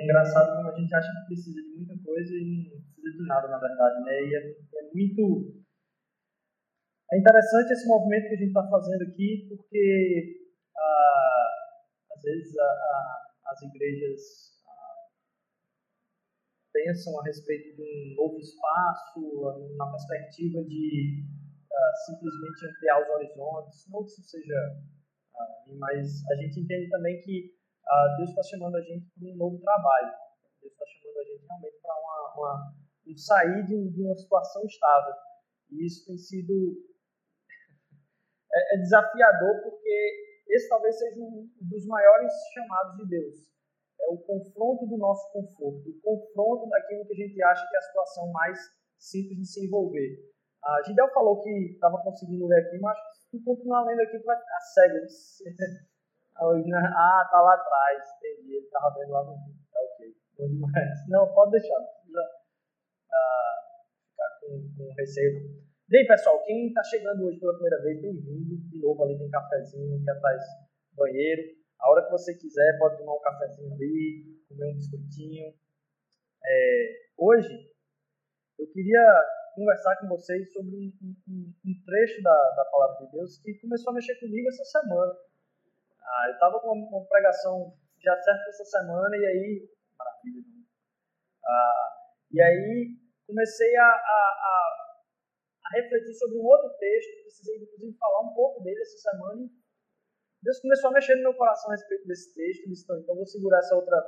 engraçado. É engraçado como a gente acha que precisa de muita coisa e não precisa de nada, na verdade, né? E é, é muito. É interessante esse movimento que a gente está fazendo aqui, porque ah, às vezes a, a, as igrejas ah, pensam a respeito de um novo espaço, na perspectiva de ah, simplesmente ampliar os horizontes, não que isso seja ah, mas a gente entende também que ah, Deus está chamando a gente para um novo trabalho. Deus está chamando a gente realmente para uma, uma, um sair de, de, uma situação estável. E isso tem sido é, é desafiador porque esse talvez seja um dos maiores chamados de Deus. É o confronto do nosso conforto, o confronto daquilo que a gente acha que é a situação mais simples de se envolver. A Gidel falou que estava conseguindo ler aqui, mas se continuar lendo aqui, vai ficar cego. Ah, tá lá atrás, entendi. Ele tava vendo lá no vídeo. Tá ok. Bom demais. Não, pode deixar. Não precisa uh, ficar com, com receio. Bem, pessoal, quem está chegando hoje pela primeira vez, bem-vindo. De novo, ali tem cafezinho aqui atrás do banheiro. A hora que você quiser, pode tomar um cafezinho ali, comer um biscoitinho. É, hoje, eu queria conversar com vocês sobre um, um, um trecho da, da palavra de Deus que começou a mexer comigo essa semana. Ah, eu estava com uma, pregação já certa essa semana e aí. Maravilha, né? ah, E aí comecei a, a, a, a, refletir sobre um outro texto, precisei inclusive falar um pouco dele essa semana. Deus começou a mexer no meu coração a respeito desse texto. Disse, então, então vou segurar essa outra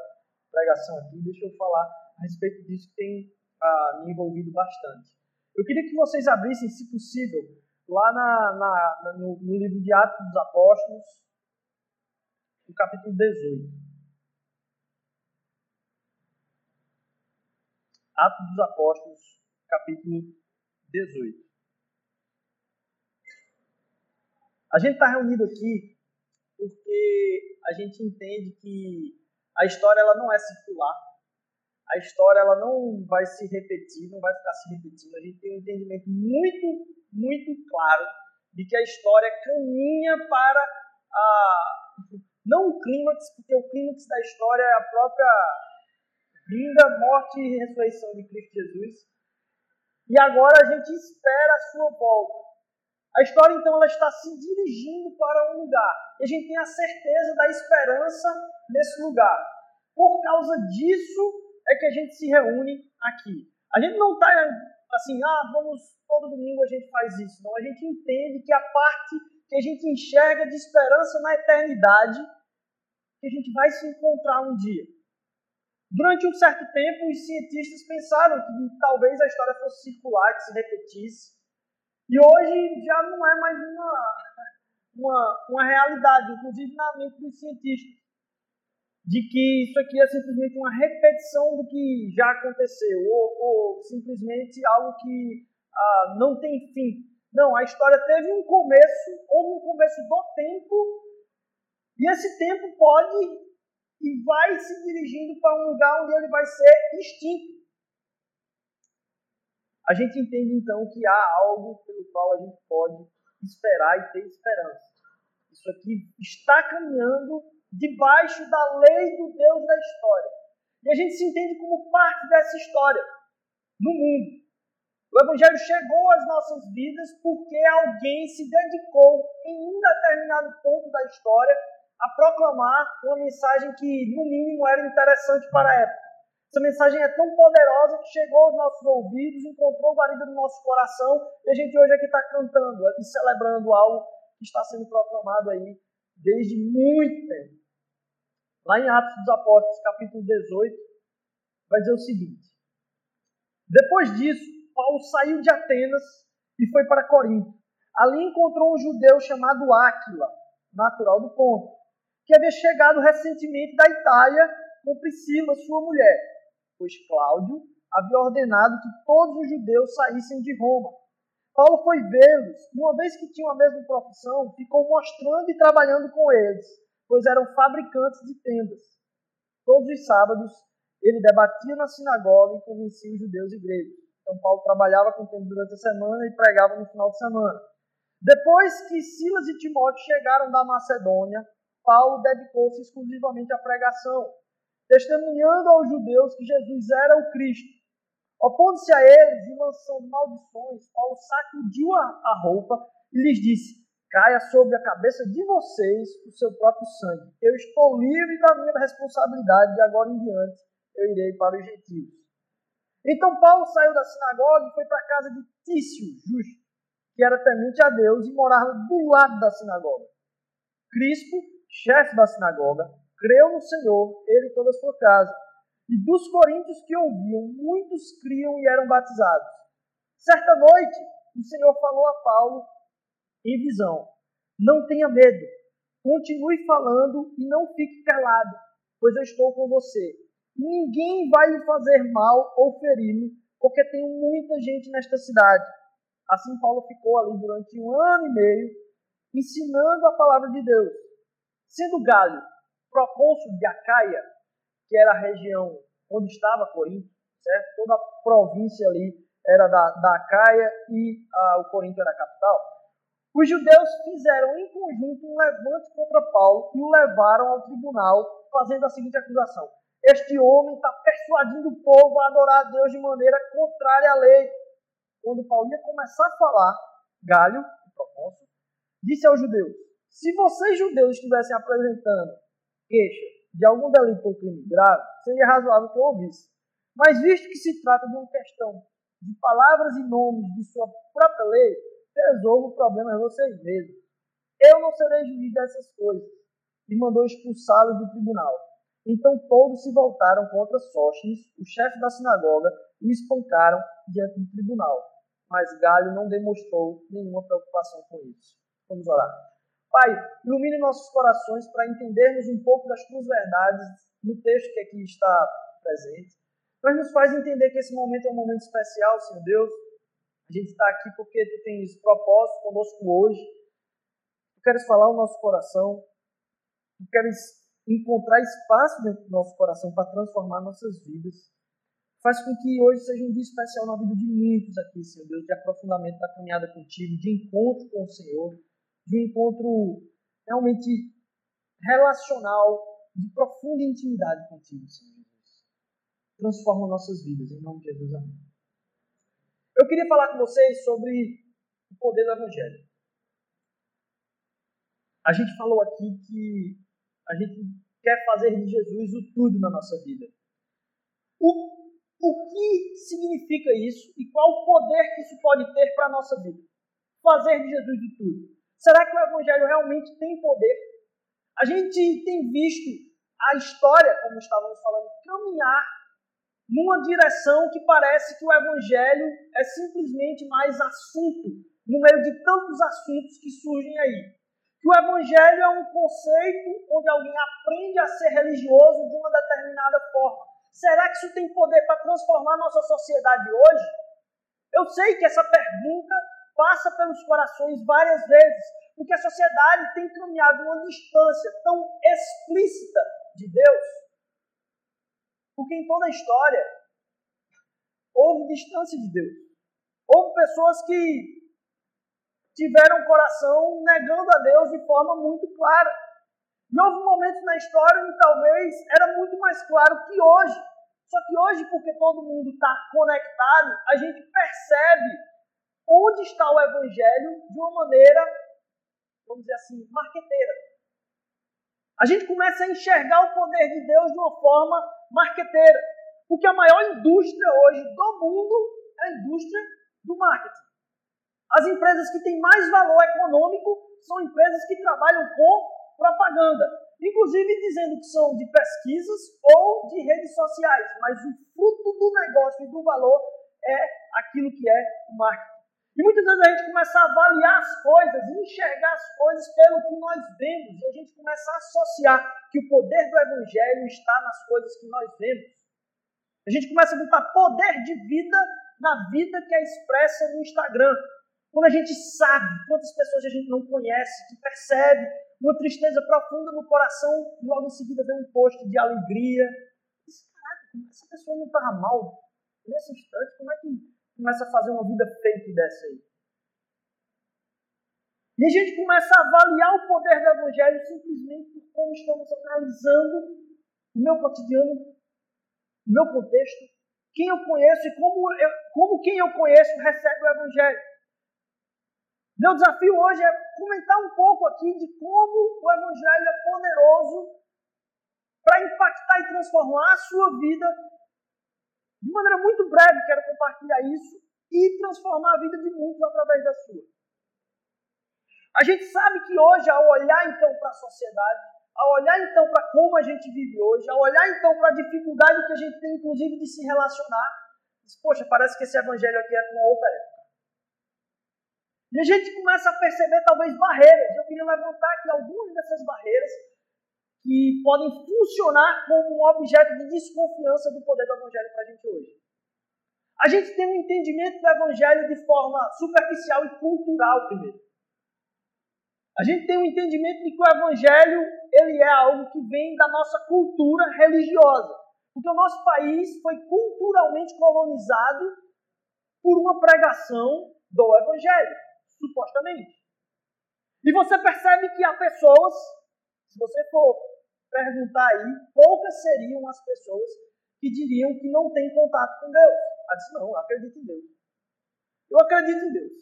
pregação aqui, deixa eu falar a respeito disso que tem ah, me envolvido bastante. Eu queria que vocês abrissem, se possível, lá na, na, no, no livro de Atos dos Apóstolos, no capítulo 18. Atos dos Apóstolos, capítulo 18. A gente está reunido aqui porque a gente entende que a história ela não é circular. A história ela não vai se repetir, não vai ficar se repetindo. A gente tem um entendimento muito, muito claro de que a história caminha para a, não o clímax, porque o clímax da história é a própria vinda, morte e ressurreição de Cristo Jesus. E agora a gente espera a sua volta. A história, então, ela está se dirigindo para um lugar. E a gente tem a certeza da esperança nesse lugar. Por causa disso é que a gente se reúne aqui. A gente não está assim, ah, vamos, todo domingo a gente faz isso. Não, a gente entende que a parte que a gente enxerga de esperança na eternidade, que a gente vai se encontrar um dia. Durante um certo tempo, os cientistas pensaram que talvez a história fosse circular, que se repetisse. E hoje já não é mais uma, uma, uma realidade, inclusive na mente dos cientistas, de que isso aqui é simplesmente uma repetição do que já aconteceu, ou, ou simplesmente algo que ah, não tem fim. Não, a história teve um começo, houve um começo do tempo, e esse tempo pode e vai se dirigindo para um lugar onde ele vai ser extinto. A gente entende então que há algo pelo qual a gente pode esperar e ter esperança. Isso aqui está caminhando debaixo da lei do Deus da história. E a gente se entende como parte dessa história no mundo. O Evangelho chegou às nossas vidas porque alguém se dedicou, em um determinado ponto da história, a proclamar uma mensagem que, no mínimo, era interessante para a época. Essa mensagem é tão poderosa que chegou aos nossos ouvidos, encontrou guarida no nosso coração, e a gente hoje aqui está cantando e celebrando algo que está sendo proclamado aí desde muito tempo. Lá em Atos dos Apóstolos, capítulo 18, vai dizer o seguinte: Depois disso, Paulo saiu de Atenas e foi para Corinto. Ali encontrou um judeu chamado Áquila, natural do Ponto, que havia chegado recentemente da Itália com Priscila, sua mulher, pois Cláudio havia ordenado que todos os judeus saíssem de Roma. Paulo foi vê-los e, uma vez que tinham a mesma profissão, ficou mostrando e trabalhando com eles, pois eram fabricantes de tendas. Todos os sábados, ele debatia na sinagoga e convencia os judeus e gregos. Então, Paulo trabalhava com o tempo durante a semana e pregava no final de semana. Depois que Silas e Timóteo chegaram da Macedônia, Paulo dedicou-se exclusivamente à pregação, testemunhando aos judeus que Jesus era o Cristo. Opondo-se a eles e lançando maldições, Paulo sacudiu a roupa e lhes disse: Caia sobre a cabeça de vocês o seu próprio sangue. Eu estou livre da minha responsabilidade, de agora em diante eu irei para os gentios. Então Paulo saiu da sinagoga e foi para a casa de Tício, justo, que era temente a Deus e morava do lado da sinagoga. Crispo, chefe da sinagoga, creu no Senhor, ele e toda a sua casa. E dos coríntios que ouviam, muitos criam e eram batizados. Certa noite, o Senhor falou a Paulo em visão: Não tenha medo, continue falando e não fique calado, pois eu estou com você. Ninguém vai lhe fazer mal ou feri-lo, porque tem muita gente nesta cidade. Assim, Paulo ficou ali durante um ano e meio, ensinando a palavra de Deus. Sendo Galho procônsul de Acaia, que era a região onde estava Corinto, certo? Toda a província ali era da, da Acaia e ah, o Corinto era a capital. Os judeus fizeram em conjunto um levante contra Paulo e o levaram ao tribunal, fazendo a seguinte acusação: Este homem está persuadindo o povo a adorar a Deus de maneira contrária à lei. Quando Paulo ia começar a falar, Galho, o propósito, disse aos judeus: Se vocês judeus estivessem apresentando queixa de algum delito ou crime grave, seria razoável que eu ouvisse. Mas visto que se trata de uma questão de palavras e nomes de sua própria lei, resolva o problema vocês mesmos. Eu não serei juiz dessas coisas. E mandou expulsá-los do tribunal. Então todos se voltaram contra Sóstenes, o chefe da sinagoga, e o espancaram diante do tribunal. Mas Galho não demonstrou nenhuma preocupação com isso. Vamos orar. Pai, ilumine nossos corações para entendermos um pouco das tuas verdades no texto que aqui está presente. Mas nos faz entender que esse momento é um momento especial, Senhor Deus, a gente está aqui porque tu tens propósito conosco hoje. Tu queres falar o nosso coração. Tu queres encontrar espaço dentro do nosso coração para transformar nossas vidas. Faz com que hoje seja um dia especial na vida de muitos aqui, Senhor Deus, de aprofundamento da caminhada contigo, de encontro com o Senhor, de um encontro realmente relacional, de profunda intimidade contigo, Senhor Jesus. Transforma nossas vidas, em nome de Jesus. Amém. Eu queria falar com vocês sobre o poder do Evangelho. A gente falou aqui que a gente quer fazer de Jesus o tudo na nossa vida. O, o que significa isso e qual o poder que isso pode ter para a nossa vida? Fazer de Jesus o tudo. Será que o Evangelho realmente tem poder? A gente tem visto a história, como estávamos falando, caminhar numa direção que parece que o evangelho é simplesmente mais assunto, no meio de tantos assuntos que surgem aí. Que o evangelho é um conceito onde alguém aprende a ser religioso de uma determinada forma. Será que isso tem poder para transformar nossa sociedade hoje? Eu sei que essa pergunta passa pelos corações várias vezes, porque a sociedade tem caminhado uma distância tão explícita de Deus porque em toda a história houve distância de Deus. Houve pessoas que tiveram o coração negando a Deus de forma muito clara. E houve momentos na história em que talvez era muito mais claro que hoje. Só que hoje, porque todo mundo está conectado, a gente percebe onde está o Evangelho de uma maneira, vamos dizer assim, marqueteira. A gente começa a enxergar o poder de Deus de uma forma marqueteira. Porque a maior indústria hoje do mundo é a indústria do marketing. As empresas que têm mais valor econômico são empresas que trabalham com propaganda. Inclusive dizendo que são de pesquisas ou de redes sociais. Mas o fruto do negócio e do valor é aquilo que é o marketing. E muitas vezes a gente começa a avaliar as coisas, enxergar as coisas pelo que nós vemos, e a gente começa a associar que o poder do Evangelho está nas coisas que nós vemos. A gente começa a botar poder de vida na vida que é expressa no Instagram. Quando a gente sabe quantas pessoas a gente não conhece, que percebe uma tristeza profunda no coração e logo em seguida vem um post de alegria. Caraca, essa pessoa não estava mal nesse instante, como é que começa a fazer uma vida fake dessa aí. E a gente começa a avaliar o poder do Evangelho simplesmente simplesmente por como estamos analisando o meu cotidiano, o meu contexto, quem eu conheço e como, eu, como quem eu conheço recebe o Evangelho. Meu desafio hoje é comentar um pouco aqui de como o Evangelho é poderoso para impactar e transformar a sua vida. De maneira muito breve, quero compartilhar isso e transformar a vida de muitos através da sua. A gente sabe que hoje, ao olhar então para a sociedade, ao olhar então para como a gente vive hoje, ao olhar então para a dificuldade que a gente tem, inclusive, de se relacionar, diz, poxa, parece que esse evangelho aqui é uma outra época. E a gente começa a perceber talvez barreiras. Eu queria levantar aqui algumas dessas barreiras que podem funcionar como um objeto de desconfiança do poder do evangelho para a gente hoje. A gente tem um entendimento do evangelho de forma superficial e cultural primeiro. A gente tem um entendimento de que o evangelho ele é algo que vem da nossa cultura religiosa. Porque o nosso país foi culturalmente colonizado por uma pregação do evangelho, supostamente. E você percebe que há pessoas, se você for perguntar aí, poucas seriam as pessoas que diriam que não têm contato com Deus. Ela disse, não, eu acredito em Deus. Eu acredito em Deus.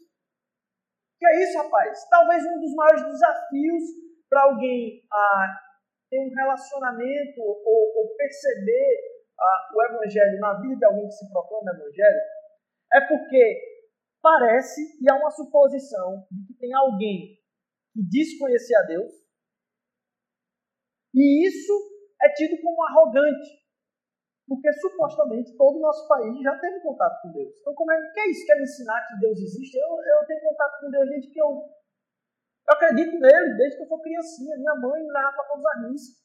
Que é isso, rapaz? Talvez um dos maiores desafios para alguém ah, ter um relacionamento ou, ou perceber ah, o Evangelho na vida de alguém que se proclama Evangelho é porque parece e há uma suposição de que tem alguém que diz conhecer a Deus e isso é tido como arrogante. Porque supostamente todo o nosso país já teve contato com Deus. Então, como é que é isso? Quer me ensinar que Deus existe? Eu, eu tenho contato com Deus desde que eu, eu acredito nele, desde que eu sou criancinha. Minha mãe me leva para as missas.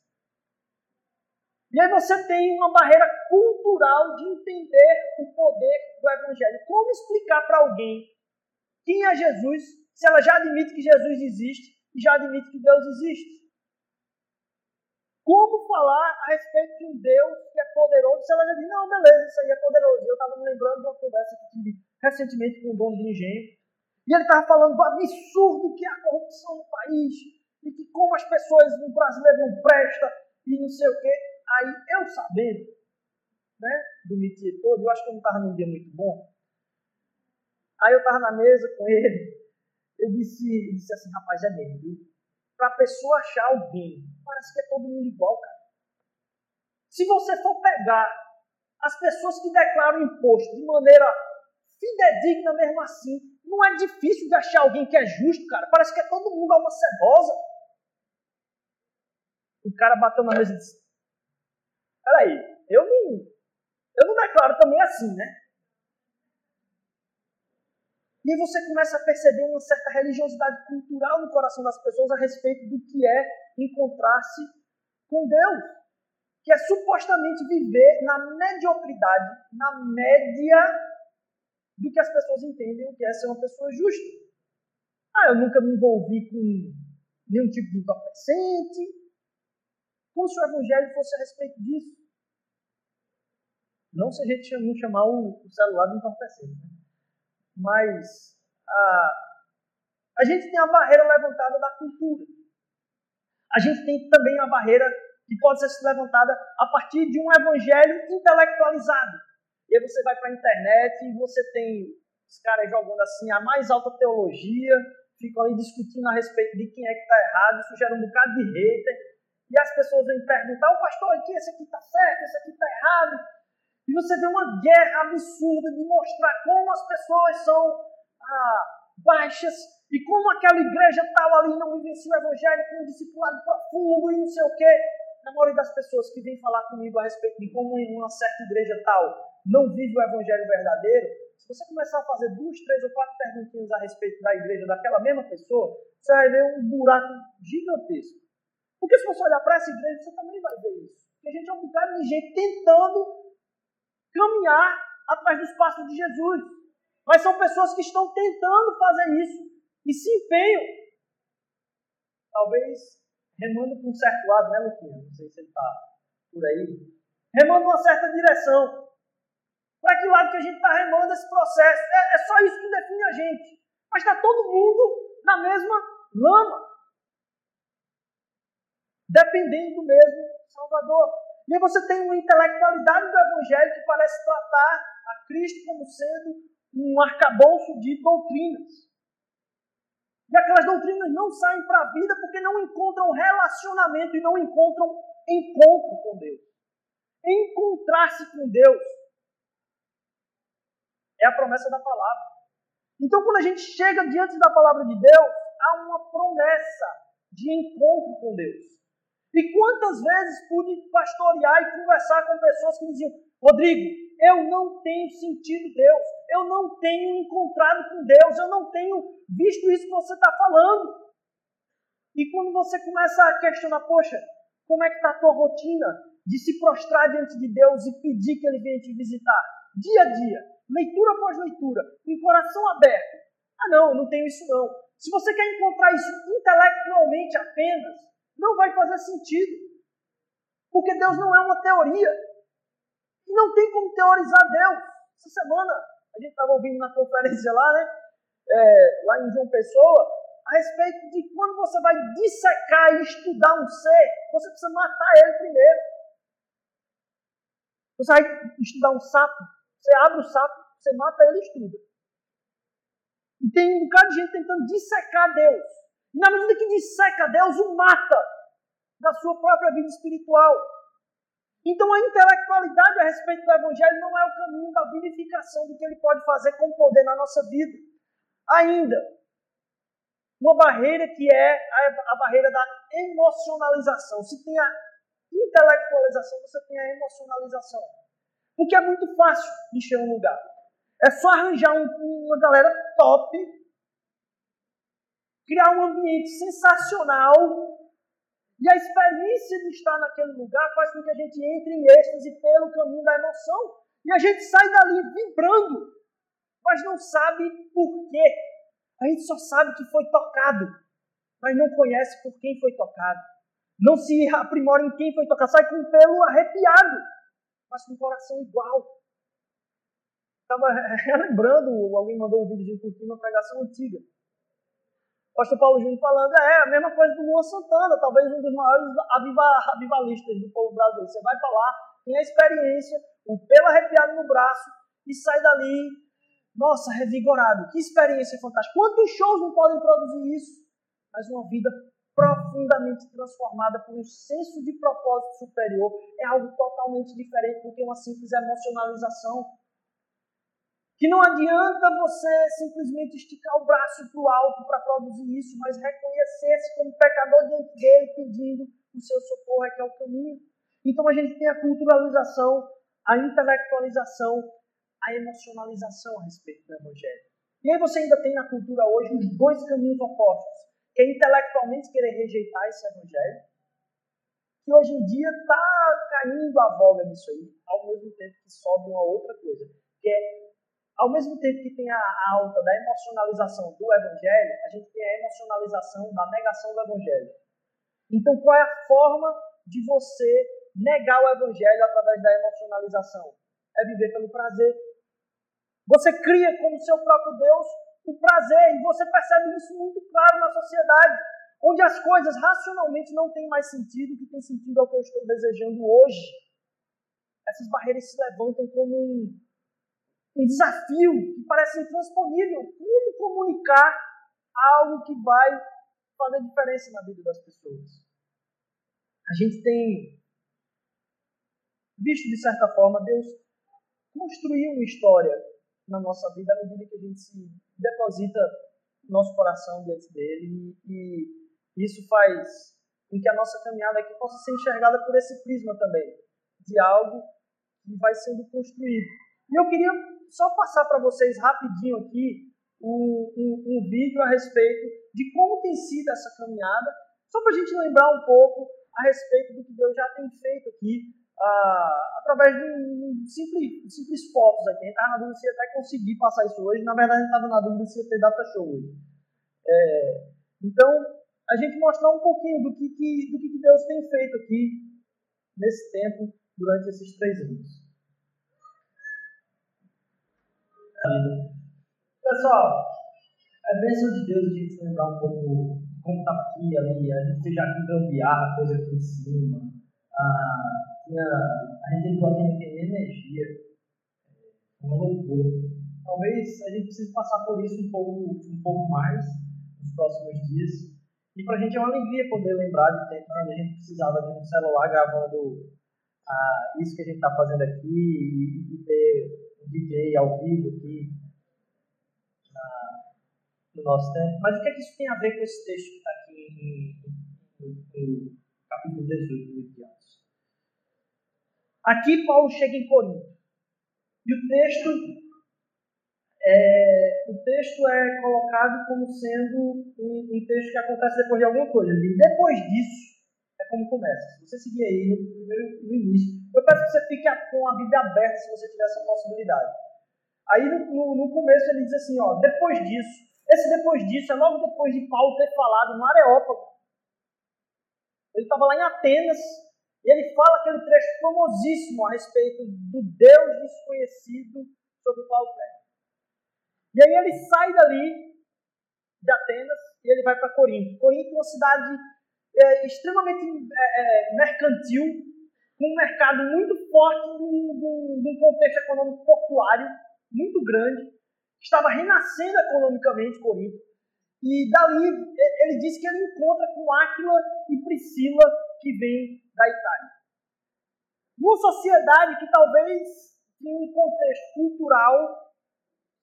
E aí você tem uma barreira cultural entender o poder do Evangelho. Como explicar para alguém quem é Jesus se ela já admite que Jesus existe e já admite que Deus existe? Como falar a respeito de um Deus que é poderoso se ela já diz, não, beleza, isso aí é poderoso. Eu estava me lembrando de uma conversa que tive recentemente com um dono de engenho, e ele estava falando do absurdo que é a corrupção no país, e que como as pessoas no brasileiro não prestam, e não sei o quê. Aí eu sabendo, né, do métier todo, eu acho que eu não estava num dia muito bom. Aí eu estava na mesa com ele, eu disse, disse assim, rapaz, é mesmo, viu? para a pessoa achar alguém. Parece que é todo mundo igual, cara. Se você for pegar as pessoas que declaram imposto de maneira fidedigna mesmo assim, não é difícil de achar alguém que é justo, cara. Parece que é todo mundo alma cebosa. O cara bateu na mesa e disse: Peraí, eu não, eu não declaro também assim, né? E aí você começa a perceber uma certa religiosidade cultural no coração das pessoas a respeito do que é encontrar-se com Deus. Que é supostamente viver na mediocridade, na média do que as pessoas entendem o que é ser uma pessoa justa. Ah, eu nunca me envolvi com nenhum tipo de entorpecente. Como se o evangelho fosse a respeito disso. Não se a gente não chamar o celular de entorpecente. Né? mas a, a gente tem a barreira levantada da cultura. A gente tem também a barreira que pode ser levantada a partir de um evangelho intelectualizado. E aí você vai para a internet e você tem os caras jogando assim a mais alta teologia, ficam ali discutindo a respeito de quem é que está errado, isso gera um bocado de hater. E as pessoas vêm perguntar, o pastor aqui, esse aqui está certo, esse aqui está errado. E você vê uma guerra absurda de mostrar como as pessoas são ah, baixas e como aquela igreja tal ali não vivencia o evangelho com um discipulado profundo e não sei o quê. Na maioria das pessoas que vêm falar comigo a respeito de como em uma certa igreja tal não vive o evangelho verdadeiro, se você começar a fazer duas, três ou quatro perguntinhas a respeito da igreja daquela mesma pessoa, você vai ver um buraco gigantesco. Porque se você olhar para essa igreja, você também vai ver isso. Porque a gente é um bocado de gente tentando caminhar atrás dos passos de Jesus. Mas são pessoas que estão tentando fazer isso e se empenham. Talvez remando para um certo lado, né, Luquinha? Não sei se ele está por aí. Remando uma certa direção. Para que lado que a gente está remando esse processo? É, é só isso que define a gente. Mas está todo mundo na mesma lama. dependendo do mesmo Salvador. E você tem uma intelectualidade do Evangelho que parece tratar a Cristo como sendo um arcabouço de doutrinas. E aquelas doutrinas não saem para a vida porque não encontram relacionamento e não encontram encontro com Deus. Encontrar-se com Deus é a promessa da palavra. Então, quando a gente chega diante da palavra de Deus, há uma promessa de encontro com Deus. E quantas vezes pude pastorear e conversar com pessoas que diziam: Rodrigo, eu não tenho sentido Deus, eu não tenho encontrado com Deus, eu não tenho visto isso que você está falando. E quando você começa a questionar, poxa, como é que está a tua rotina de se prostrar diante de Deus e pedir que Ele venha te visitar? Dia a dia, leitura após leitura, em coração aberto. Ah não, eu não tenho isso não. Se você quer encontrar isso intelectualmente apenas, não vai fazer sentido. Porque Deus não é uma teoria. E não tem como teorizar Deus. Essa semana, a gente estava ouvindo na conferência lá, né? É, lá em João Pessoa, a respeito de quando você vai dissecar e estudar um ser, você precisa matar ele primeiro. Você vai estudar um sapo, você abre o sapo, você mata ele e estuda. E tem um bocado de gente tentando dissecar Deus. E na medida que disseca Deus, o mata da sua própria vida espiritual. Então a intelectualidade a respeito do Evangelho não é o caminho da vivificação do que ele pode fazer com poder na nossa vida. Ainda, uma barreira que é a, a barreira da emocionalização. Se tem a intelectualização, você tem a emocionalização. Porque é muito fácil encher um lugar. É só arranjar um, uma galera top, criar um ambiente sensacional, e a experiência de estar naquele lugar faz com que a gente entre em êxtase pelo caminho da emoção. E a gente sai dali vibrando, mas não sabe por quê. A gente só sabe que foi tocado, mas não conhece por quem foi tocado. Não se aprimora em quem foi tocado. Sai com o pelo arrepiado, mas com o coração igual. Estava relembrando, alguém mandou um vídeo de uma pregação antiga. Pastor Paulo Júnior falando, é a mesma coisa do Luan Santana, talvez um dos maiores aviva, avivalistas do povo brasileiro. Você vai falar, tem a experiência, o pelo arrepiado no braço e sai dali nossa, revigorado. Que experiência fantástica. Quantos shows não podem produzir isso? Mas uma vida profundamente transformada por um senso de propósito superior é algo totalmente diferente do que uma simples emocionalização. Que não adianta você simplesmente esticar o braço para o alto para produzir isso, mas reconhecer-se como pecador diante dele, pedindo o seu socorro, é que é o caminho. Então a gente tem a culturalização, a intelectualização a emocionalização a respeito do Evangelho. E aí você ainda tem na cultura hoje os dois caminhos opostos, que é intelectualmente querer rejeitar esse Evangelho, que hoje em dia está caindo a voga nisso aí, ao mesmo tempo que sobe uma outra coisa, que é, ao mesmo tempo que tem a alta da emocionalização do Evangelho, a gente tem a emocionalização da negação do Evangelho. Então, qual é a forma de você negar o Evangelho através da emocionalização? É viver pelo prazer. Você cria como seu próprio Deus o prazer, e você percebe isso muito claro na sociedade, onde as coisas racionalmente não têm mais sentido, o que tem sentido é o que eu estou desejando hoje. Essas barreiras se levantam como um, um desafio que parece intransponível. Como comunicar algo que vai fazer diferença na vida das pessoas? A gente tem visto, de certa forma, Deus construir uma história na nossa vida à medida que a gente se deposita nosso coração diante dele e, isso faz com que a nossa caminhada aqui possa ser enxergada por esse prisma também, de algo que vai sendo construído. E eu queria só passar para vocês rapidinho aqui um, um, um, vídeo a respeito de como tem sido essa caminhada, só para a gente lembrar um pouco a respeito do que Deus já tem feito aqui ah, através de um simples, simples fotos aqui. A gente estava na dúvida se ia até conseguir passar isso hoje. Na verdade, a gente estava na dúvida se ia ter data show hoje. É, então, a gente mostrar um pouquinho do que, que, do que Deus tem feito aqui nesse tempo, durante esses três anos. Pessoal, é bênção de Deus a gente lembrar um pouco como estava aqui, ali, a gente já gambiarra, coisa aqui em cima. Ah, tinha, a gente entrou aqui em energia. Uma loucura. Talvez a gente precise passar por isso um pouco, um pouco mais nos próximos dias. E para a gente é uma alegria poder lembrar de tempo quando a gente precisava de um celular gravando ah, isso que a gente está fazendo aqui e, e, ter DJ ao vivo aqui no nosso tempo. Mas o que, é que isso tem a ver com esse texto que está aqui no, capítulo 18 do Atos? Aqui Paulo chega em Corinto. E o texto é, o texto é colocado como sendo um, um, texto que acontece depois de alguma coisa. E depois disso é como começa. Se você seguir aí no, primeiro, no início, eu peço que você fique com a Bíblia aberta se você tiver essa possibilidade. Aí no, no, no começo ele diz assim, ó, depois disso, esse depois disso é logo depois de Paulo ter falado no Areópago. Ele estava lá em Atenas e ele fala aquele trecho famosíssimo a respeito do Deus desconhecido sobre o Paulo prega. E aí ele sai dali de Atenas e ele vai para Corinto. Corinto é uma cidade é, extremamente é, é, mercantil, com um mercado muito forte, num contexto econômico portuário muito grande estava renascendo economicamente Corinto. E dali ele diz que ele encontra com Áquila e Priscila, que vem da Itália. Numa sociedade que talvez tinha um contexto cultural,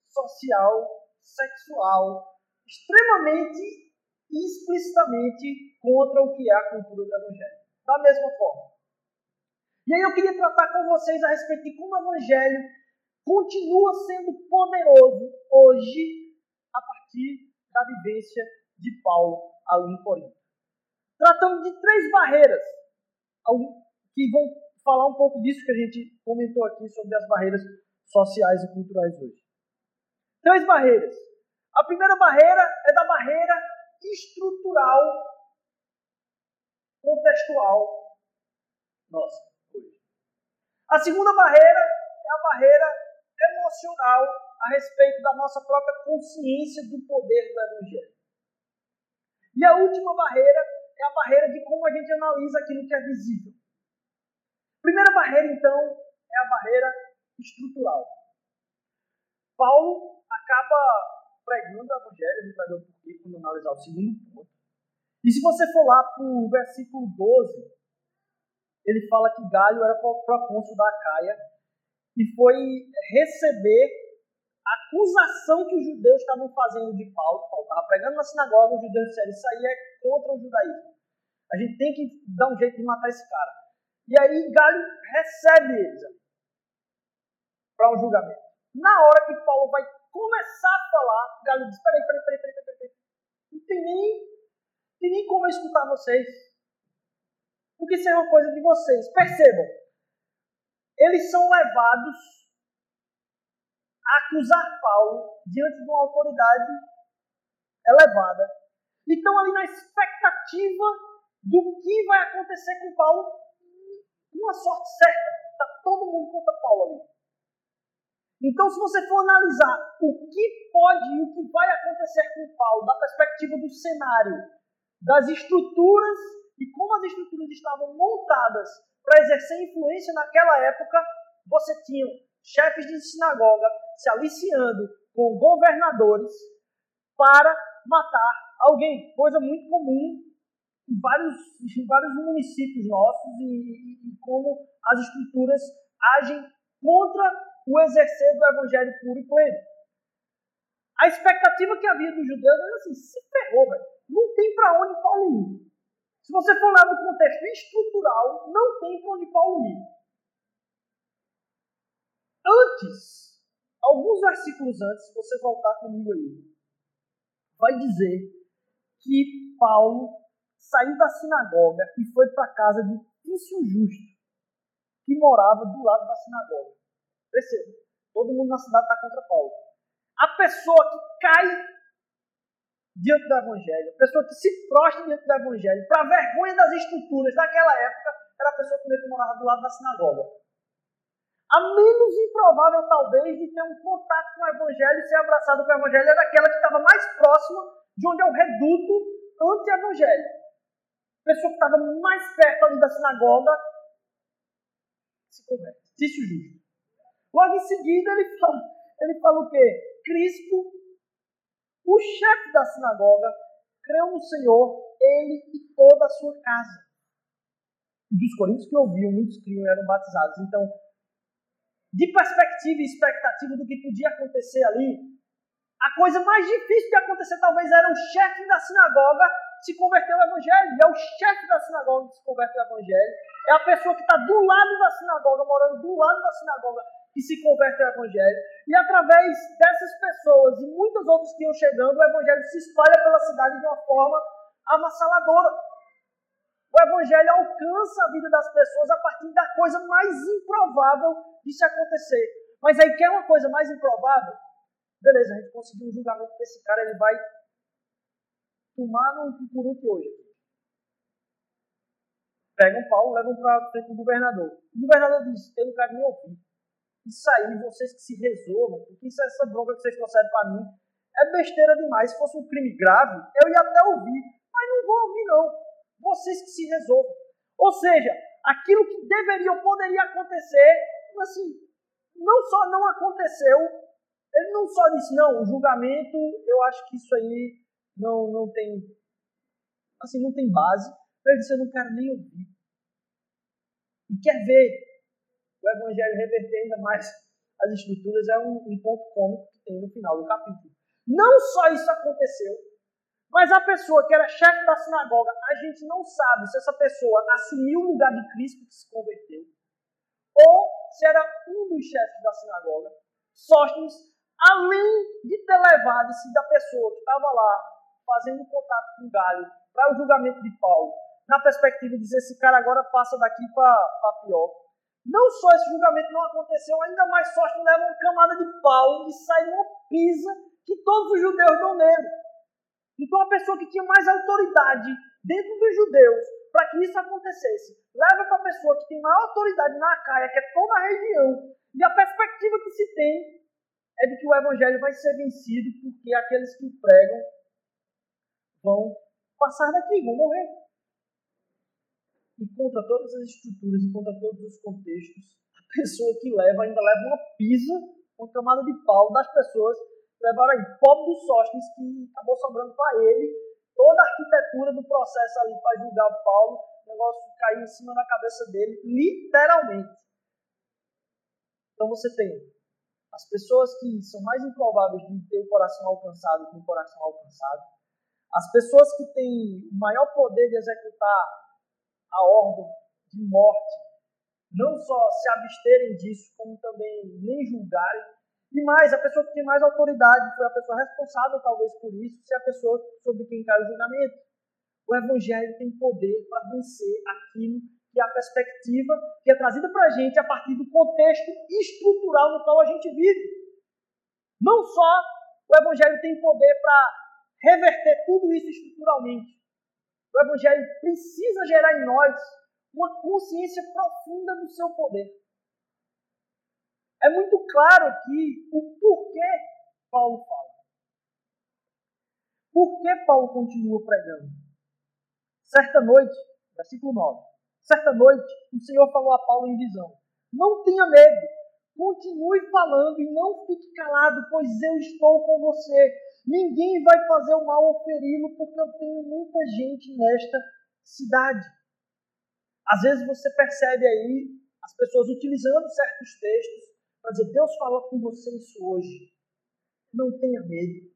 social, sexual, extremamente explicitamente contra o que é a cultura do Evangelho. Da mesma forma. E aí eu queria tratar com vocês a respeito de como o Evangelho continua sendo poderoso hoje a partir da vivência de Paulo ali em Corinto. Tratando de três barreiras que vão falar um pouco disso que a gente comentou aqui sobre as barreiras sociais e culturais hoje. Três barreiras. A primeira barreira é da barreira estrutural, contextual nossa, hoje. A segunda barreira é a barreira emocional a respeito da nossa própria consciência do poder do Evangelho. E a última barreira é a barreira de como a gente analisa aquilo que é visível. Primeira barreira, então, é a barreira estrutural. Paulo acaba pregando o Evangelho, a gente vai ver o porquê quando analisar o segundo ponto. E se você for lá para o versículo 12, ele fala que Galho era procônsul da Acaia e foi receber a acusação que os judeus estavam fazendo de Paulo. Paulo estava pregando na sinagoga, os judeus disseram: Isso aí é contra o judaísmo. A gente tem que dar um jeito de matar esse cara. E aí Galho recebe eles para um julgamento. Na hora que Paulo vai começar a falar, Galho diz: Peraí, peraí, peraí, peraí, peraí. peraí. Não tem nem, tem nem como eu escutar vocês. Porque isso é uma coisa de vocês. Percebam, eles são levados a acusar Paulo diante de uma autoridade elevada. E estão ali na expectativa do que vai acontecer com Paulo, uma sorte certa. Está todo mundo contra Paulo ali. Então, se você for analisar o que pode e o que vai acontecer com Paulo, da perspectiva do cenário, das estruturas e como as estruturas estavam montadas para exercer influência naquela época, você tinha chefes de sinagoga se aliciando com governadores para matar alguém. Coisa muito comum em vários, em vários municípios nossos e, e, e como as estruturas agem contra o exercer do evangelho puro e pleno. A expectativa que havia dos judeus era assim: se ferrou, velho. Não tem para onde Paulo ir. Se você for lá no contexto estrutural, não tem para onde Paulo ir. Antes, alguns versículos antes, se você voltar comigo aí, vai dizer que Paulo saiu da sinagoga e foi para a casa de Tício Justo, que morava do lado da sinagoga. Perceba, todo mundo na cidade está contra Paulo. A pessoa que cai diante do Evangelho, a pessoa que se prostra diante do Evangelho, para vergonha das estruturas daquela época, era a pessoa que morava do lado da sinagoga. A menos improvável, talvez, de ter um contato com o Evangelho e ser abraçado com o Evangelho era aquela que estava mais próxima de onde é o reduto anti-evangelho. Pessoa que estava mais perto ali da sinagoga se converte, se justo. Logo em seguida ele fala, ele fala o quê? Crispo, o chefe da sinagoga, creu no Senhor, ele e toda a sua casa. E dos coríntios que ouviam, muitos criam e eram batizados. Então, de perspectiva e expectativa do que podia acontecer ali, a coisa mais difícil de acontecer talvez era o chefe da sinagoga se converter ao evangelho. É o chefe da sinagoga que se converte ao evangelho. É a pessoa que está do lado da sinagoga, morando do lado da sinagoga, que se converte ao evangelho. E através dessas pessoas e muitas outras que iam chegando, o evangelho se espalha pela cidade de uma forma avassaladora. O evangelho alcança a vida das pessoas a partir da coisa mais improvável de se acontecer. Mas aí quer uma coisa mais improvável? Beleza, a gente conseguiu um julgamento desse cara, ele vai tomar no cucuruque hoje. Pegam Paulo, levam para do governador. O governador diz: Eu não quero nem ouvir. Isso aí, vocês que se resolvam, porque isso, essa bronca que vocês trouxeram para mim é besteira demais. Se fosse um crime grave, eu ia até ouvir, mas não vou ouvir, não. Vocês que se resolvam. Ou seja, aquilo que deveria ou poderia acontecer, assim, não só não aconteceu, ele não só disse, não, o julgamento, eu acho que isso aí não, não tem, assim, não tem base. Ele disse, eu não quero nem ouvir. E quer ver o evangelho reverter ainda mais as estruturas, é um, um ponto cômico que tem no final do capítulo. Não só isso aconteceu, mas a pessoa que era chefe da sinagoga, a gente não sabe se essa pessoa assumiu o lugar de Cristo que se converteu, ou se era um dos chefes da sinagoga. Sóstenes além de ter levado esse da pessoa que estava lá fazendo contato com o galho para o julgamento de Paulo, na perspectiva de dizer esse cara agora passa daqui para pior. Não só esse julgamento não aconteceu, ainda mais sorte leva uma camada de pau e sai uma pisa que todos os judeus dão nele. Então a pessoa que tinha mais autoridade dentro dos judeus para que isso acontecesse, leva para a pessoa que tem maior autoridade na Caia, que é toda a região, e a perspectiva que se tem é de que o evangelho vai ser vencido porque aqueles que o pregam vão passar daqui, vão morrer. E contra todas as estruturas e contra todos os contextos, a pessoa que leva ainda leva uma pisa, uma camada de pau das pessoas que levaram aí. Pobre do Sóstenes, que acabou sobrando para ele toda a arquitetura do processo ali para julgar o Paulo, o negócio caiu em cima da cabeça dele, literalmente. Então você tem as pessoas que são mais improváveis de ter o coração alcançado com o coração alcançado. As pessoas que têm o maior poder de executar a ordem de morte, não só se absterem disso, como também nem julgarem. E mais, a pessoa que tem mais autoridade foi a pessoa responsável, talvez, por isso, se é a pessoa sobre quem cai o julgamento. O Evangelho tem poder para vencer aquilo que é a perspectiva que é trazida para a gente a partir do contexto estrutural no qual a gente vive. Não só o Evangelho tem poder para reverter tudo isso estruturalmente, o Evangelho precisa gerar em nós uma consciência profunda do seu poder. É muito claro aqui o porquê Paulo fala. Por que Paulo continua pregando? Certa noite, versículo 9. Certa noite, o Senhor falou a Paulo em visão: Não tenha medo, continue falando e não fique calado, pois eu estou com você. Ninguém vai fazer o mal ou feri-lo, porque eu tenho muita gente nesta cidade. Às vezes você percebe aí as pessoas utilizando certos textos para dizer: Deus falou com você isso hoje. Não tenha medo.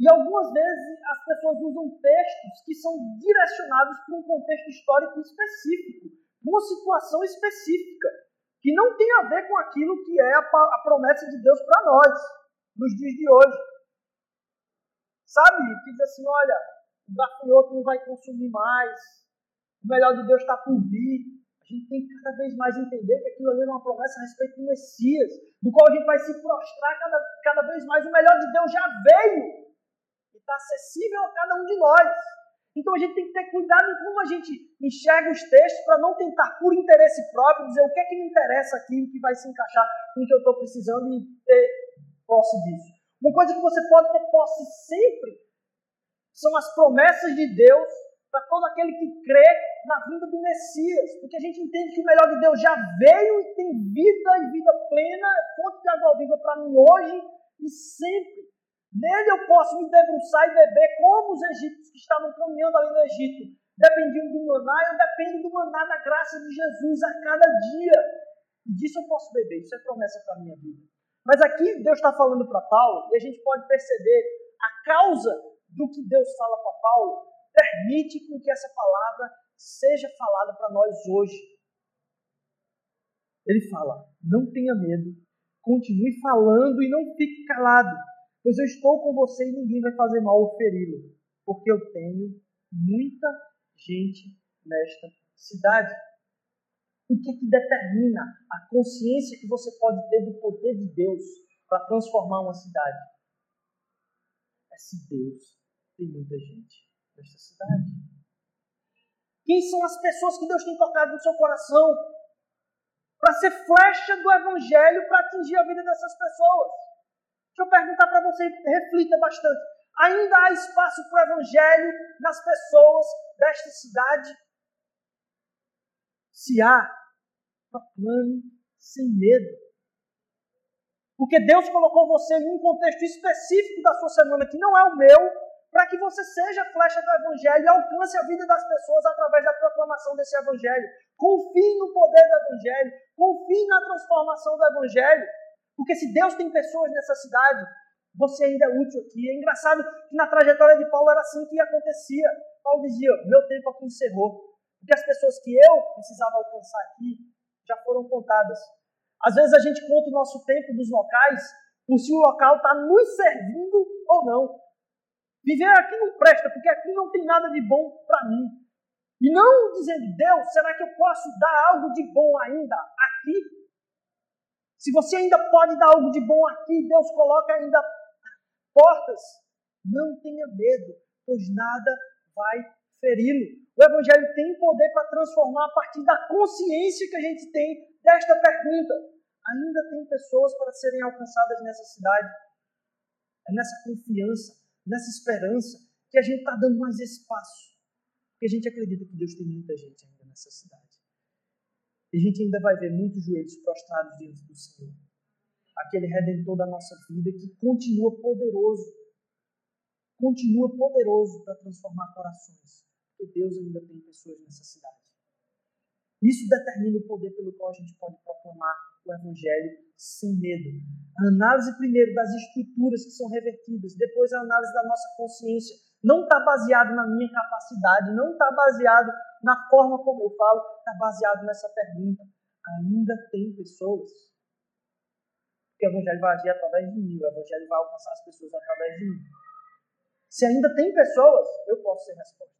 E algumas vezes as pessoas usam textos que são direcionados para um contexto histórico específico, uma situação específica, que não tem a ver com aquilo que é a, promessa de Deus para nós, nos dias de hoje. Sabe? Que diz assim: olha, o gafanhoto não vai consumir mais, o melhor de Deus está por vir. A gente tem que cada vez mais entender que aquilo ali é uma promessa a respeito do Messias, do qual a gente vai se prostrar cada, cada vez mais. O melhor de Deus já veio está acessível a cada um de nós. Então a gente tem que ter cuidado em como a gente enxerga os textos para não tentar por interesse próprio dizer o que é que me interessa aqui, o que vai se encaixar com o que eu estou precisando e ter posse disso. Uma coisa que você pode ter posse sempre São as promessas de Deus para todo aquele que crê na vinda do Messias, porque a gente entende que o melhor de Deus já veio e tem vida e vida plena, é fonte de água viva para mim hoje e sempre. Nele eu posso me debruçar e beber como os egípcios que estavam caminhando ali no Egito. Dependiam do maná, eu dependo do maná da graça de Jesus a cada dia. E disso eu posso beber, isso é promessa para a minha vida. Mas aqui Deus está falando para Paulo, e a gente pode perceber a causa do que Deus fala para Paulo permite com que essa palavra seja falada para nós hoje. Ele fala: não tenha medo, continue falando e não fique calado, pois eu estou com você e ninguém vai fazer mal ou feri-lo, porque eu tenho muita gente nesta cidade. O que, é que determina a consciência que você pode ter do poder de Deus para transformar uma cidade? É se Deus tem muita gente desta cidade? Quem são as pessoas que Deus tem tocado no seu coração para ser flecha do Evangelho para atingir a vida dessas pessoas? Deixa eu perguntar para você, reflita bastante. Ainda há espaço para o Evangelho nas pessoas desta cidade? Se há, proclame sem medo. Porque Deus colocou você em um contexto específico da sua semana que não é o meu, para que você seja flecha do Evangelho e alcance a vida das pessoas através da proclamação desse Evangelho. Confie no poder do Evangelho, confie na transformação do Evangelho, porque se Deus tem pessoas nessa cidade, você ainda é útil aqui. É engraçado que na trajetória de Paulo era assim que acontecia. Paulo dizia: Meu tempo aqui encerrou. Porque as pessoas que eu precisava alcançar aqui já foram contadas. Às vezes a gente conta o nosso tempo dos locais por se o local está nos servindo ou não. Viver aqui não presta, porque aqui não tem nada de bom para mim. E não dizendo, Deus, será que eu posso dar algo de bom ainda aqui? Se você ainda pode dar algo de bom aqui, Deus coloca ainda portas. Não tenha medo, pois nada vai feri-lo. O Evangelho tem poder para transformar a partir da consciência que a gente tem desta pergunta. Ainda tem pessoas para serem alcançadas nessa cidade. É nessa confiança nessa esperança, que a gente está dando mais espaço. Porque a gente acredita que Deus tem muita gente ainda nessa cidade. E a gente ainda vai ver muitos joelhos prostrados diante do Senhor. Aquele redentor da nossa vida que continua poderoso. Continua poderoso para transformar corações. Porque Deus ainda tem pessoas nessa cidade. Isso determina o poder pelo qual a gente pode proclamar o Evangelho sem medo. A análise primeiro das estruturas que são revertidas, depois a análise da nossa consciência. Não está baseado na minha capacidade, não está baseado na forma como eu falo, está baseado nessa pergunta. Ainda tem pessoas. Porque o Evangelho vai agir através de mim, o Evangelho vai alcançar as pessoas através de mim. Se ainda tem pessoas, eu posso ser resposta.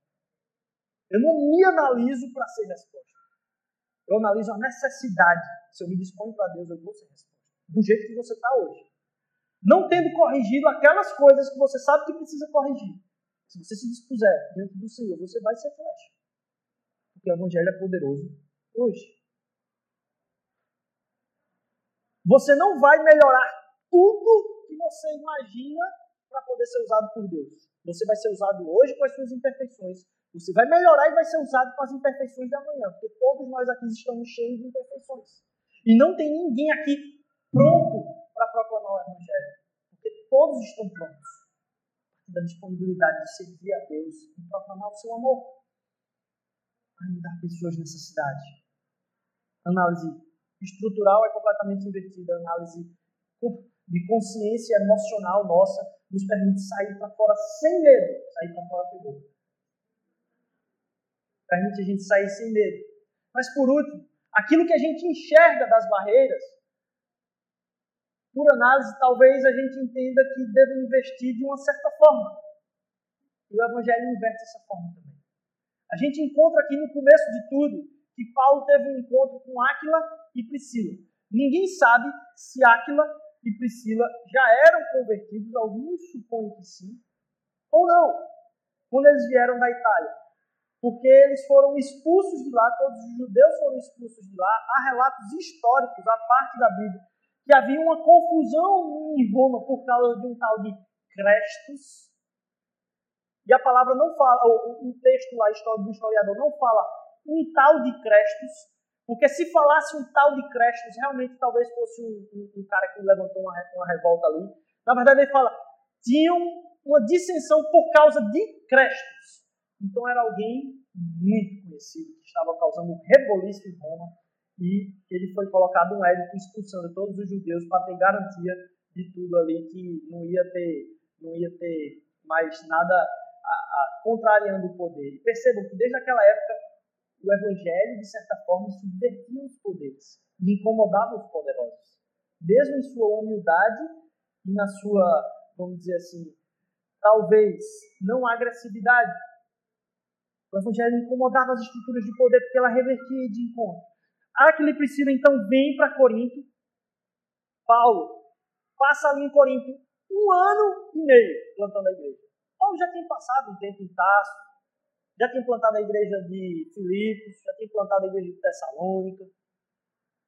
Eu não me analiso para ser resposta. Eu analiso a necessidade. Se eu me disponho para Deus, eu vou ser resposta. Do jeito que você está hoje. Não tendo corrigido aquelas coisas que você sabe que precisa corrigir. Se você se dispuser diante do Senhor, você vai ser flecha. Porque o Evangelho é poderoso hoje. Você não vai melhorar tudo que você imagina para poder ser usado por Deus. Você vai ser usado hoje com as suas imperfeições, você vai melhorar e vai ser usado com as imperfeições de amanhã, porque todos nós aqui estamos cheios de imperfeições. E não tem ninguém aqui pronto para proclamar o Evangelho, porque todos estão prontos da disponibilidade de servir a Deus e proclamar o seu amor. Ainda há pessoas nessa cidade. Análise estrutural é completamente invertida. Análise de consciência emocional nossa nos permite sair para fora sem medo, sair para fora medo permite a gente sair sem medo. Mas por último, aquilo que a gente enxerga das barreiras, por análise, talvez a gente entenda que deve investir de uma certa forma. E o Evangelho inverte essa forma também. A gente encontra aqui no começo de tudo que Paulo teve um encontro com Áquila e Priscila. Ninguém sabe se Áquila e Priscila já eram convertidos, alguns supõem que sim, ou não, quando eles vieram da Itália porque eles foram expulsos de lá, todos os judeus foram expulsos de lá. Há relatos históricos, a parte da Bíblia, que havia uma confusão em Roma por causa de um tal de Crestos, e a palavra não fala, o, o texto lá do historiador não fala um tal de Crestos, porque se falasse um tal de Crestos, realmente talvez fosse um, um, um cara que levantou uma, uma revolta ali. Na verdade, ele fala, tinham uma dissensão por causa de Crestos. Então era alguém muito conhecido, que estava causando um reboliço em Roma, e ele foi colocado um édito expulsando todos os judeus para ter garantia de tudo ali, que não ia ter, não ia ter mais nada a, a, contrariando o poder. Percebam que desde aquela época o evangelho, de certa forma, subvertia os poderes e incomodava os poderosos. Mesmo em sua humildade e na sua, vamos dizer assim, talvez não agressividade. O evangelho incomodava as estruturas de poder porque ela revertia de encontro. Aquele e Priscila então vem para Corinto. Paulo passa ali em Corinto um ano e meio plantando a igreja. Paulo já tinha passado um tempo em Tarso, já tinha plantado a igreja de Filipos, já tinha plantado a igreja de Tessalônica.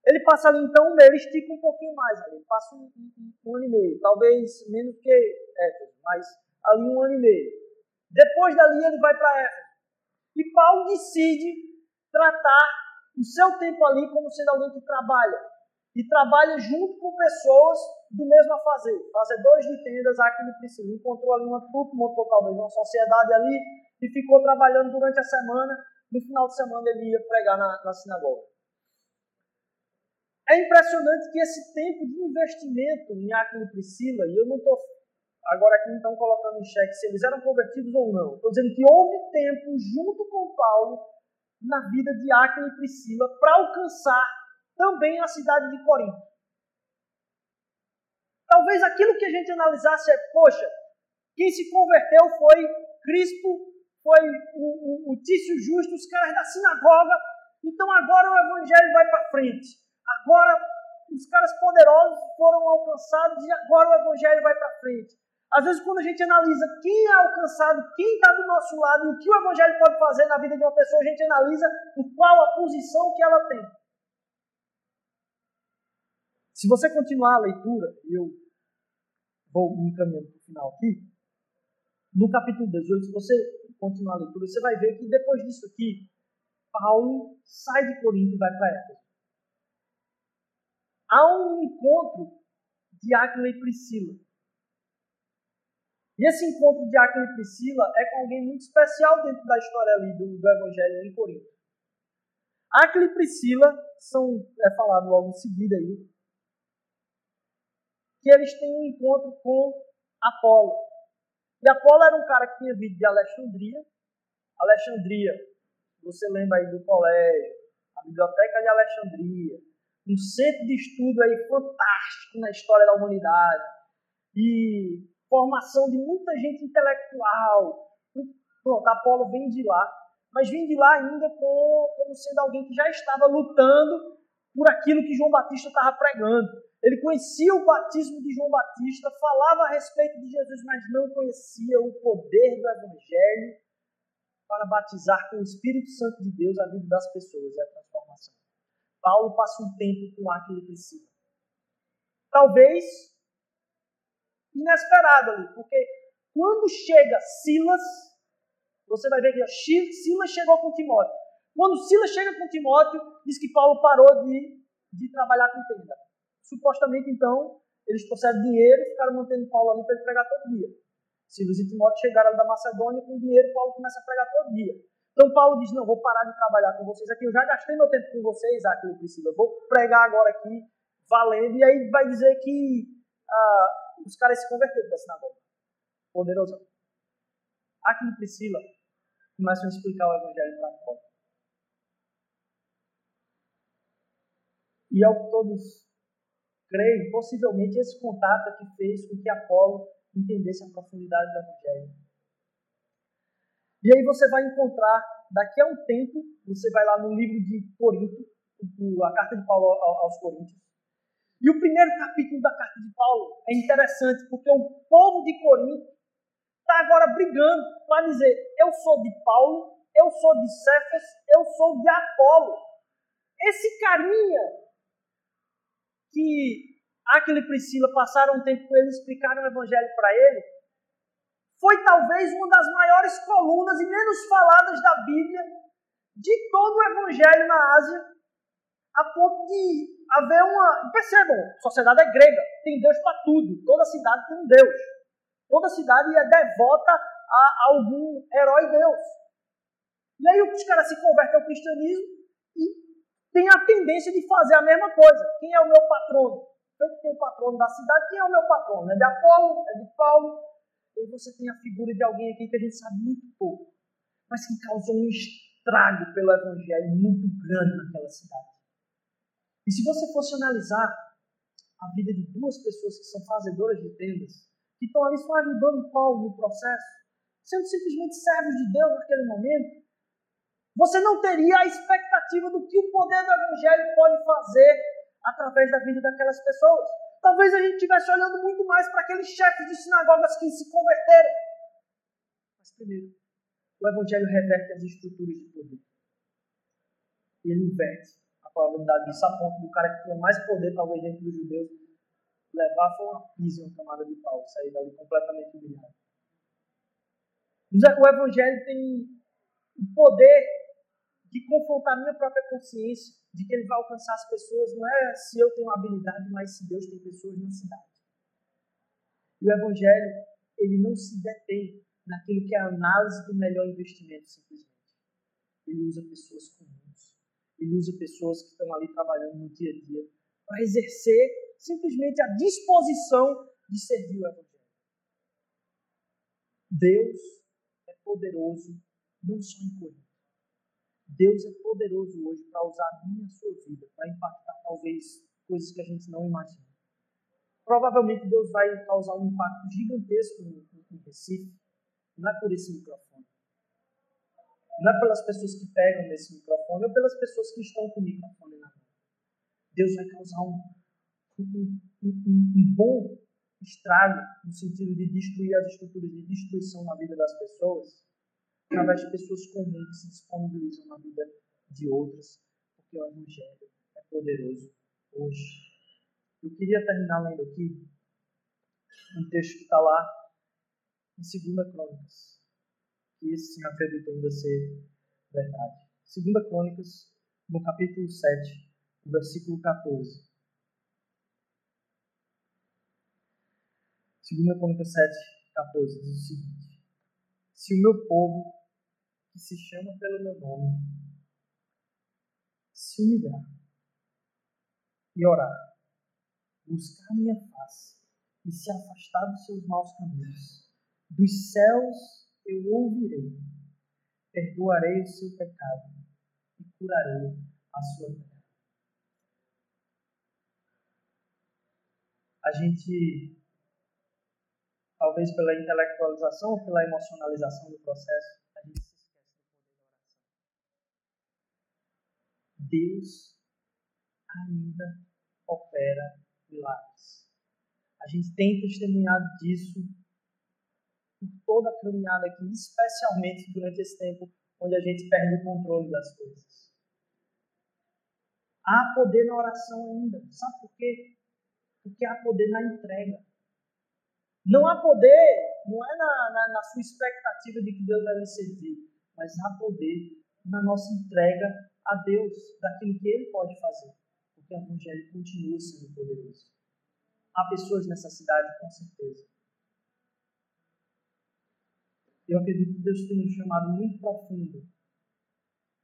Ele passa ali então um ele estica um pouquinho mais ali, passa um, um, um ano e meio, talvez menos que Éfeso, mas ali um ano e meio. Depois dali ele vai para Éfeso. E Paulo decide tratar o seu tempo ali como sendo alguém que trabalha. E trabalha junto com pessoas do mesmo a fazer. Fazedores de tendas, aquele Priscila. Encontrou ali uma trupe, montou talvez uma sociedade ali e ficou trabalhando durante a semana. No final de semana ele ia pregar na, na sinagoga. É impressionante que esse tempo de investimento em Aquila e Priscila, e eu não estou agora aqui então colocando em xeque se eles eram convertidos ou não, estou dizendo que houve tempo junto com Paulo na vida de Aquila e Priscila para alcançar também a cidade de Corinto. Talvez aquilo que a gente analisasse é, poxa, quem se converteu foi Crispo, foi o, o, o Tício Justo, os caras da sinagoga, então agora o evangelho vai para frente. Agora os caras poderosos foram alcançados e agora o evangelho vai para frente. Às vezes, quando a gente analisa quem é alcançado, quem está do nosso lado e o que o Evangelho pode fazer na vida de uma pessoa, a gente analisa qual a posição que ela tem. Se você continuar a leitura, eu vou me encaminhando para o final aqui, no capítulo 18, se você continuar a leitura, você vai ver que depois disso aqui, Paulo sai de Corinto e vai para Éfeso. Há um encontro de Aquila e Priscila. E esse encontro de Aquila e Priscila é com alguém muito especial dentro da história ali do, do Evangelho em Corinto. Aquila e Priscila são, é falado logo em seguida aí, que eles têm um encontro com Apolo. E Apolo era um cara que tinha vindo de Alexandria. Alexandria, você lembra aí do colégio, a Biblioteca de Alexandria, um centro de estudo aí fantástico na história da humanidade. E formação de muita gente intelectual. Pronto, Apolo vem de lá, mas vem de lá ainda como, como sendo alguém que já estava lutando por aquilo que João Batista estava pregando. Ele conhecia o batismo de João Batista, falava a respeito de Jesus, mas não conhecia o poder do Evangelho para batizar com o Espírito Santo de Deus a vida das pessoas e a transformação. Paulo passa um tempo com aquilo que precisa. Talvez inesperado ali, porque quando chega Silas, você vai ver que Silas chegou com Timóteo. Quando Silas chega com Timóteo, diz que Paulo parou de, de trabalhar com tenda. Supostamente, então, eles trouxeram dinheiro e ficaram mantendo Paulo ali para ele pregar todo dia. Silas e Timóteo chegaram da Macedônia com dinheiro, Paulo começa a pregar todo dia. Então Paulo diz: Não, vou parar de trabalhar com vocês aqui. Eu já gastei meu tempo com vocês, aqui e Priscila. Vou pregar agora aqui, valendo. E aí vai dizer que ah, os caras se converteram da sinagoga. Poderoso. Aqui em Priscila, começam a explicar o evangelho para fora. E ao que todos creem, possivelmente esse contato é que fez com que Apolo entendesse a profundidade do evangelho. E aí você vai encontrar, daqui a um tempo, você vai lá no livro de Corinto, a carta de Paulo aos Coríntios, e o primeiro capítulo da carta de Paulo é interessante, porque o povo de Corinto está agora brigando para dizer: eu sou de Paulo, eu sou de Cefas, eu sou de Apolo. Esse carinha que Aquila e Priscila passaram um tempo com ele, explicaram o evangelho para ele, foi talvez uma das maiores colunas e menos faladas da Bíblia de todo o Evangelho na Ásia, a ponto de haver uma. Percebam, sociedade é grega, tem Deus para tudo, toda cidade tem um Deus. Toda cidade é devota a algum herói Deus. E aí os caras se convertem ao cristianismo e têm a tendência de fazer a mesma coisa. Quem é o meu patrono? Eu tenho o patrono da cidade, quem é o meu patrono? É de Apolo? É de Paulo? E você tem a figura de alguém aqui que a gente sabe muito pouco, mas que causou um estrago pelo evangelho muito grande naquela cidade. E se você fosse analisar a vida de duas pessoas que são fazedoras de tendas, que estão ali só ajudando Paulo no processo, sendo simplesmente servos de Deus naquele momento, você não teria a expectativa do que o poder do Evangelho pode fazer através da vida daquelas pessoas. Talvez a gente estivesse olhando muito mais para aqueles chefes de sinagogas que se converteram. Mas primeiro, o Evangelho reverte as estruturas de poder. E ele inverte probabilidade disso a ponto do cara que tinha mais poder, talvez, dentro dos judeus, levar foi uma pisa uma camada de pau, sair dali completamente humilhado. O Evangelho tem o poder de confrontar a minha própria consciência de que ele vai alcançar as pessoas, não é se eu tenho habilidade, mas se Deus tem pessoas na cidade. E o Evangelho, ele não se detém naquilo que é a análise do melhor investimento, simplesmente. Ele usa pessoas comuns. Ele usa pessoas que estão ali trabalhando no dia a dia para exercer simplesmente a disposição de servir o Evangelho. Deus é poderoso não só em Corinto, Deus é poderoso hoje para usar a minha sua vida, para impactar talvez coisas que a gente não imagina. Provavelmente Deus vai causar um impacto gigantesco em, Recife, não é por esse microfone. Não é pelas pessoas que pegam nesse microfone ou pelas pessoas que estão com o microfone na mão. Deus vai causar um, um, um, um bom estrago no sentido de destruir as estruturas de destruição na vida das pessoas através de pessoas comuns que se disponibilizam na vida de outras, porque o Evangelho é poderoso hoje. Eu queria terminar lendo aqui um texto que está lá em 2 Crônicas, que esse sim acredito ainda ser verdade. 2 Crônicas, no capítulo 7, no versículo 14. 2 Crônicas 7, 14 diz o seguinte: Se o meu povo que se chama pelo meu nome, se humilhar e orar, buscar a minha face e se afastar dos seus maus caminhos, dos céus eu ouvirei, perdoarei o seu pecado e curarei a sua terra. A gente, talvez pela intelectualização ou pela emocionalização do processo, Deus ainda opera milagres. A gente tem testemunhado disso toda a caminhada aqui, especialmente durante esse tempo onde a gente perde o controle das coisas. Há poder na oração ainda. Sabe por quê? Porque há poder na entrega. Não há poder, não é na, na, na sua expectativa de que Deus vai lhe servir, mas há poder na nossa entrega a Deus daquilo que Ele pode fazer, porque o Evangelho continua sendo poderoso. Há pessoas nessa cidade, com certeza. Eu acredito que Deus tem um chamado muito profundo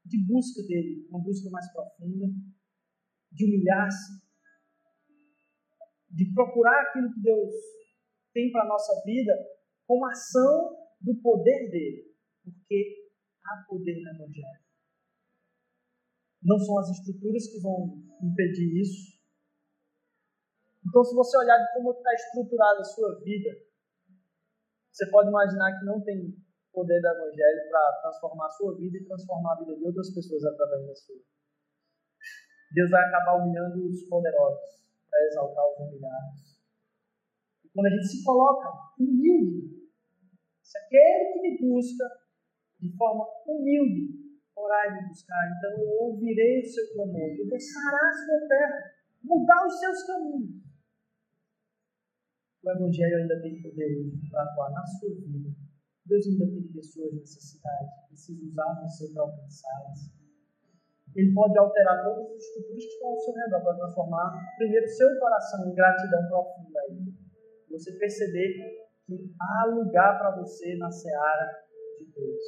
de busca dele, uma busca mais profunda, de humilhar-se, de procurar aquilo que Deus tem para a nossa vida como ação do poder dele, porque há poder no Evangelho. Não são as estruturas que vão impedir isso. Então, se você olhar de como está estruturada a sua vida, você pode imaginar que não tem poder do Evangelho para transformar a sua vida e transformar a vida de outras pessoas através da sua. Deus vai acabar humilhando os poderosos para exaltar os humilhados. E quando a gente se coloca humilde, se aquele que me busca de forma humilde orar e me buscar, então eu ouvirei o seu clamor, eu vou a sua terra, mudar os seus caminhos. O Evangelho ainda tem poder hoje para atuar na sua vida Deus ainda tem pessoas nessa cidade que precisam usar você para alcançá-las. Ele pode alterar todas as estruturas que estão ao seu redor para transformar, primeiro, seu coração em gratidão profunda a Ele. Você perceber que há lugar para você na seara de Deus.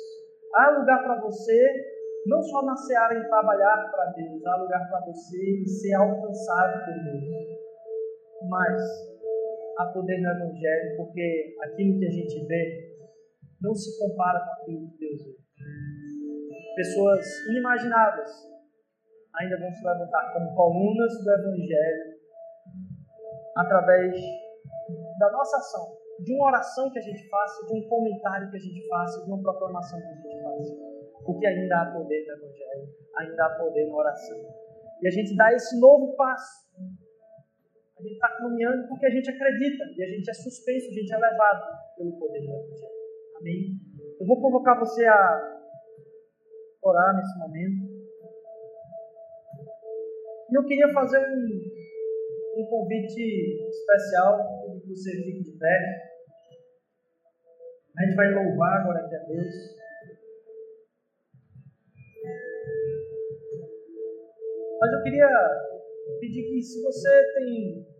Há lugar para você não só na seara em trabalhar para Deus, há lugar para você em ser alcançado por Deus. Mas há poder no Evangelho, porque aquilo que a gente vê não se compara com aquilo que Deus vê. Pessoas inimagináveis ainda vão se levantar como colunas do Evangelho através da nossa ação, de uma oração que a gente faça, de um comentário que a gente faça, de uma proclamação que a gente faça porque ainda há poder no Evangelho, ainda há poder na oração. E a gente dá esse novo passo. A gente está caminhando porque a gente acredita e a gente é suspenso, a gente é levado pelo poder do Evangelho. Amém? Eu vou convocar você a orar nesse momento. E eu queria fazer um, um convite especial, pedir que você fique de pé. A gente vai louvar agora aqui a Deus. Mas eu queria pedir que, se você tem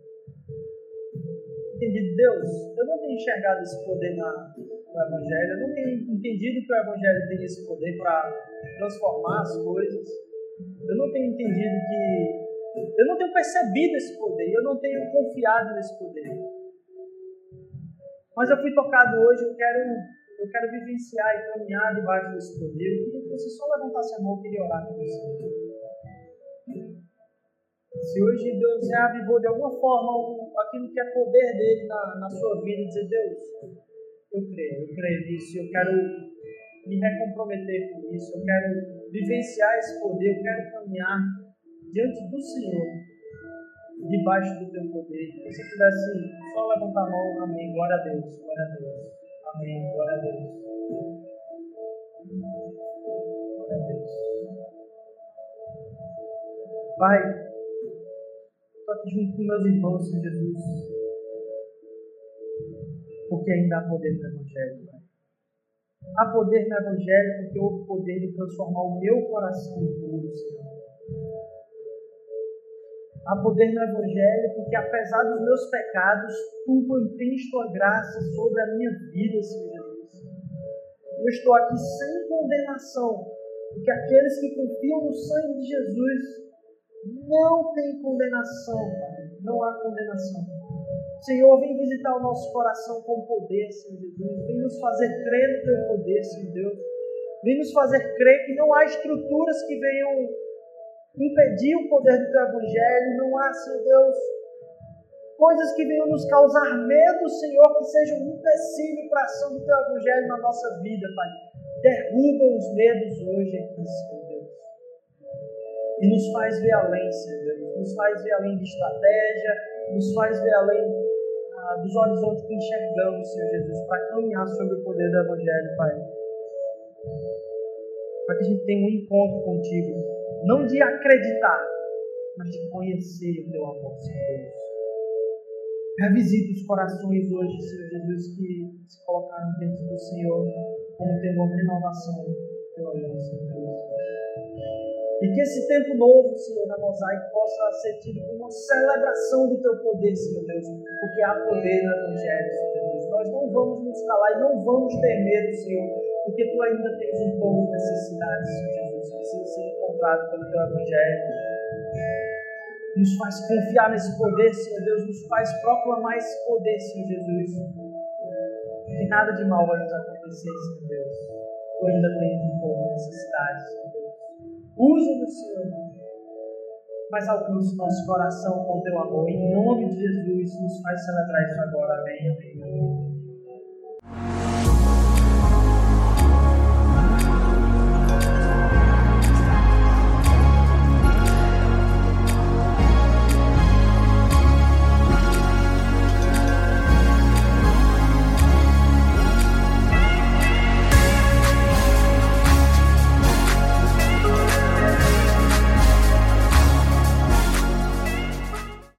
entendido Deus, eu não tenho enxergado esse poder na, no Evangelho, eu não tenho entendido que o Evangelho tem esse poder para transformar as coisas, eu não tenho entendido que. Eu não tenho percebido esse poder, eu não tenho confiado nesse poder. Mas eu fui tocado hoje, eu quero, eu quero vivenciar e caminhar debaixo desse poder. Eu queria que você só levantasse a mão, eu queria orar com você. Se hoje Deus reavivou de alguma forma aquilo que é poder dele na, na sua vida, dizer, Deus, eu creio, eu creio nisso, eu quero me recomprometer com isso, eu quero vivenciar esse poder, eu quero caminhar diante do Senhor, debaixo do teu poder. Se você pudesse só levantar a mão, amém, glória a Deus, glória a Deus, amém, glória a Deus. Glória a Deus. Pai, junto com meus irmãos, Senhor Jesus. Porque ainda há poder no Evangelho, Pai. Há poder no Evangelho porque houve poder de transformar o meu coração em puro, Senhor. Há poder no Evangelho porque, apesar dos meus pecados, tu mantens tua graça sobre a minha vida, Senhor Jesus. Eu estou aqui sem condenação, porque aqueles que confiam no sangue de Jesus não tem condenação, Pai. Não há condenação. Senhor, vem visitar o nosso coração com poder, Senhor Jesus. Vem nos fazer crer no teu poder, Senhor Deus. Vem nos fazer crer que não há estruturas que venham impedir o poder do teu evangelho. Não há, Senhor Deus, coisas que venham nos causar medo, Senhor, que sejam um empecilho para a ação do teu evangelho na nossa vida, Pai. Derruba os medos hoje aqui, Senhor e nos faz ver além, Senhor Deus. Nos faz ver além de estratégia, nos faz ver além ah, dos horizontes que enxergamos, Senhor Jesus, para caminhar sobre o poder do Evangelho, Pai. Para que a gente tenha um encontro contigo, não de acreditar, mas de conhecer o teu amor, Senhor Deus. Revisita os corações hoje, Senhor Jesus, que se colocaram diante do Senhor como tendo uma renovação teu amor, Senhor Deus. E que esse tempo novo, Senhor, na mosaico possa ser tido como uma celebração do teu poder, Senhor Deus, porque há poder no Evangelho, Senhor Jesus. Nós não vamos nos calar e não vamos ter medo, Senhor, porque tu ainda tens um povo necessidade, Senhor Jesus, precisa ser encontrado pelo teu Evangelho. Nos faz confiar nesse poder, Senhor Deus, nos faz proclamar esse poder, Senhor Jesus. Que nada de mal vai nos acontecer, Senhor Deus. Tu ainda tens um povo necessidade, Senhor Deus usa do Senhor, mas alcance o nosso coração com teu amor. Em nome de Jesus, nos faz celebrar isso agora. Amém. Amém.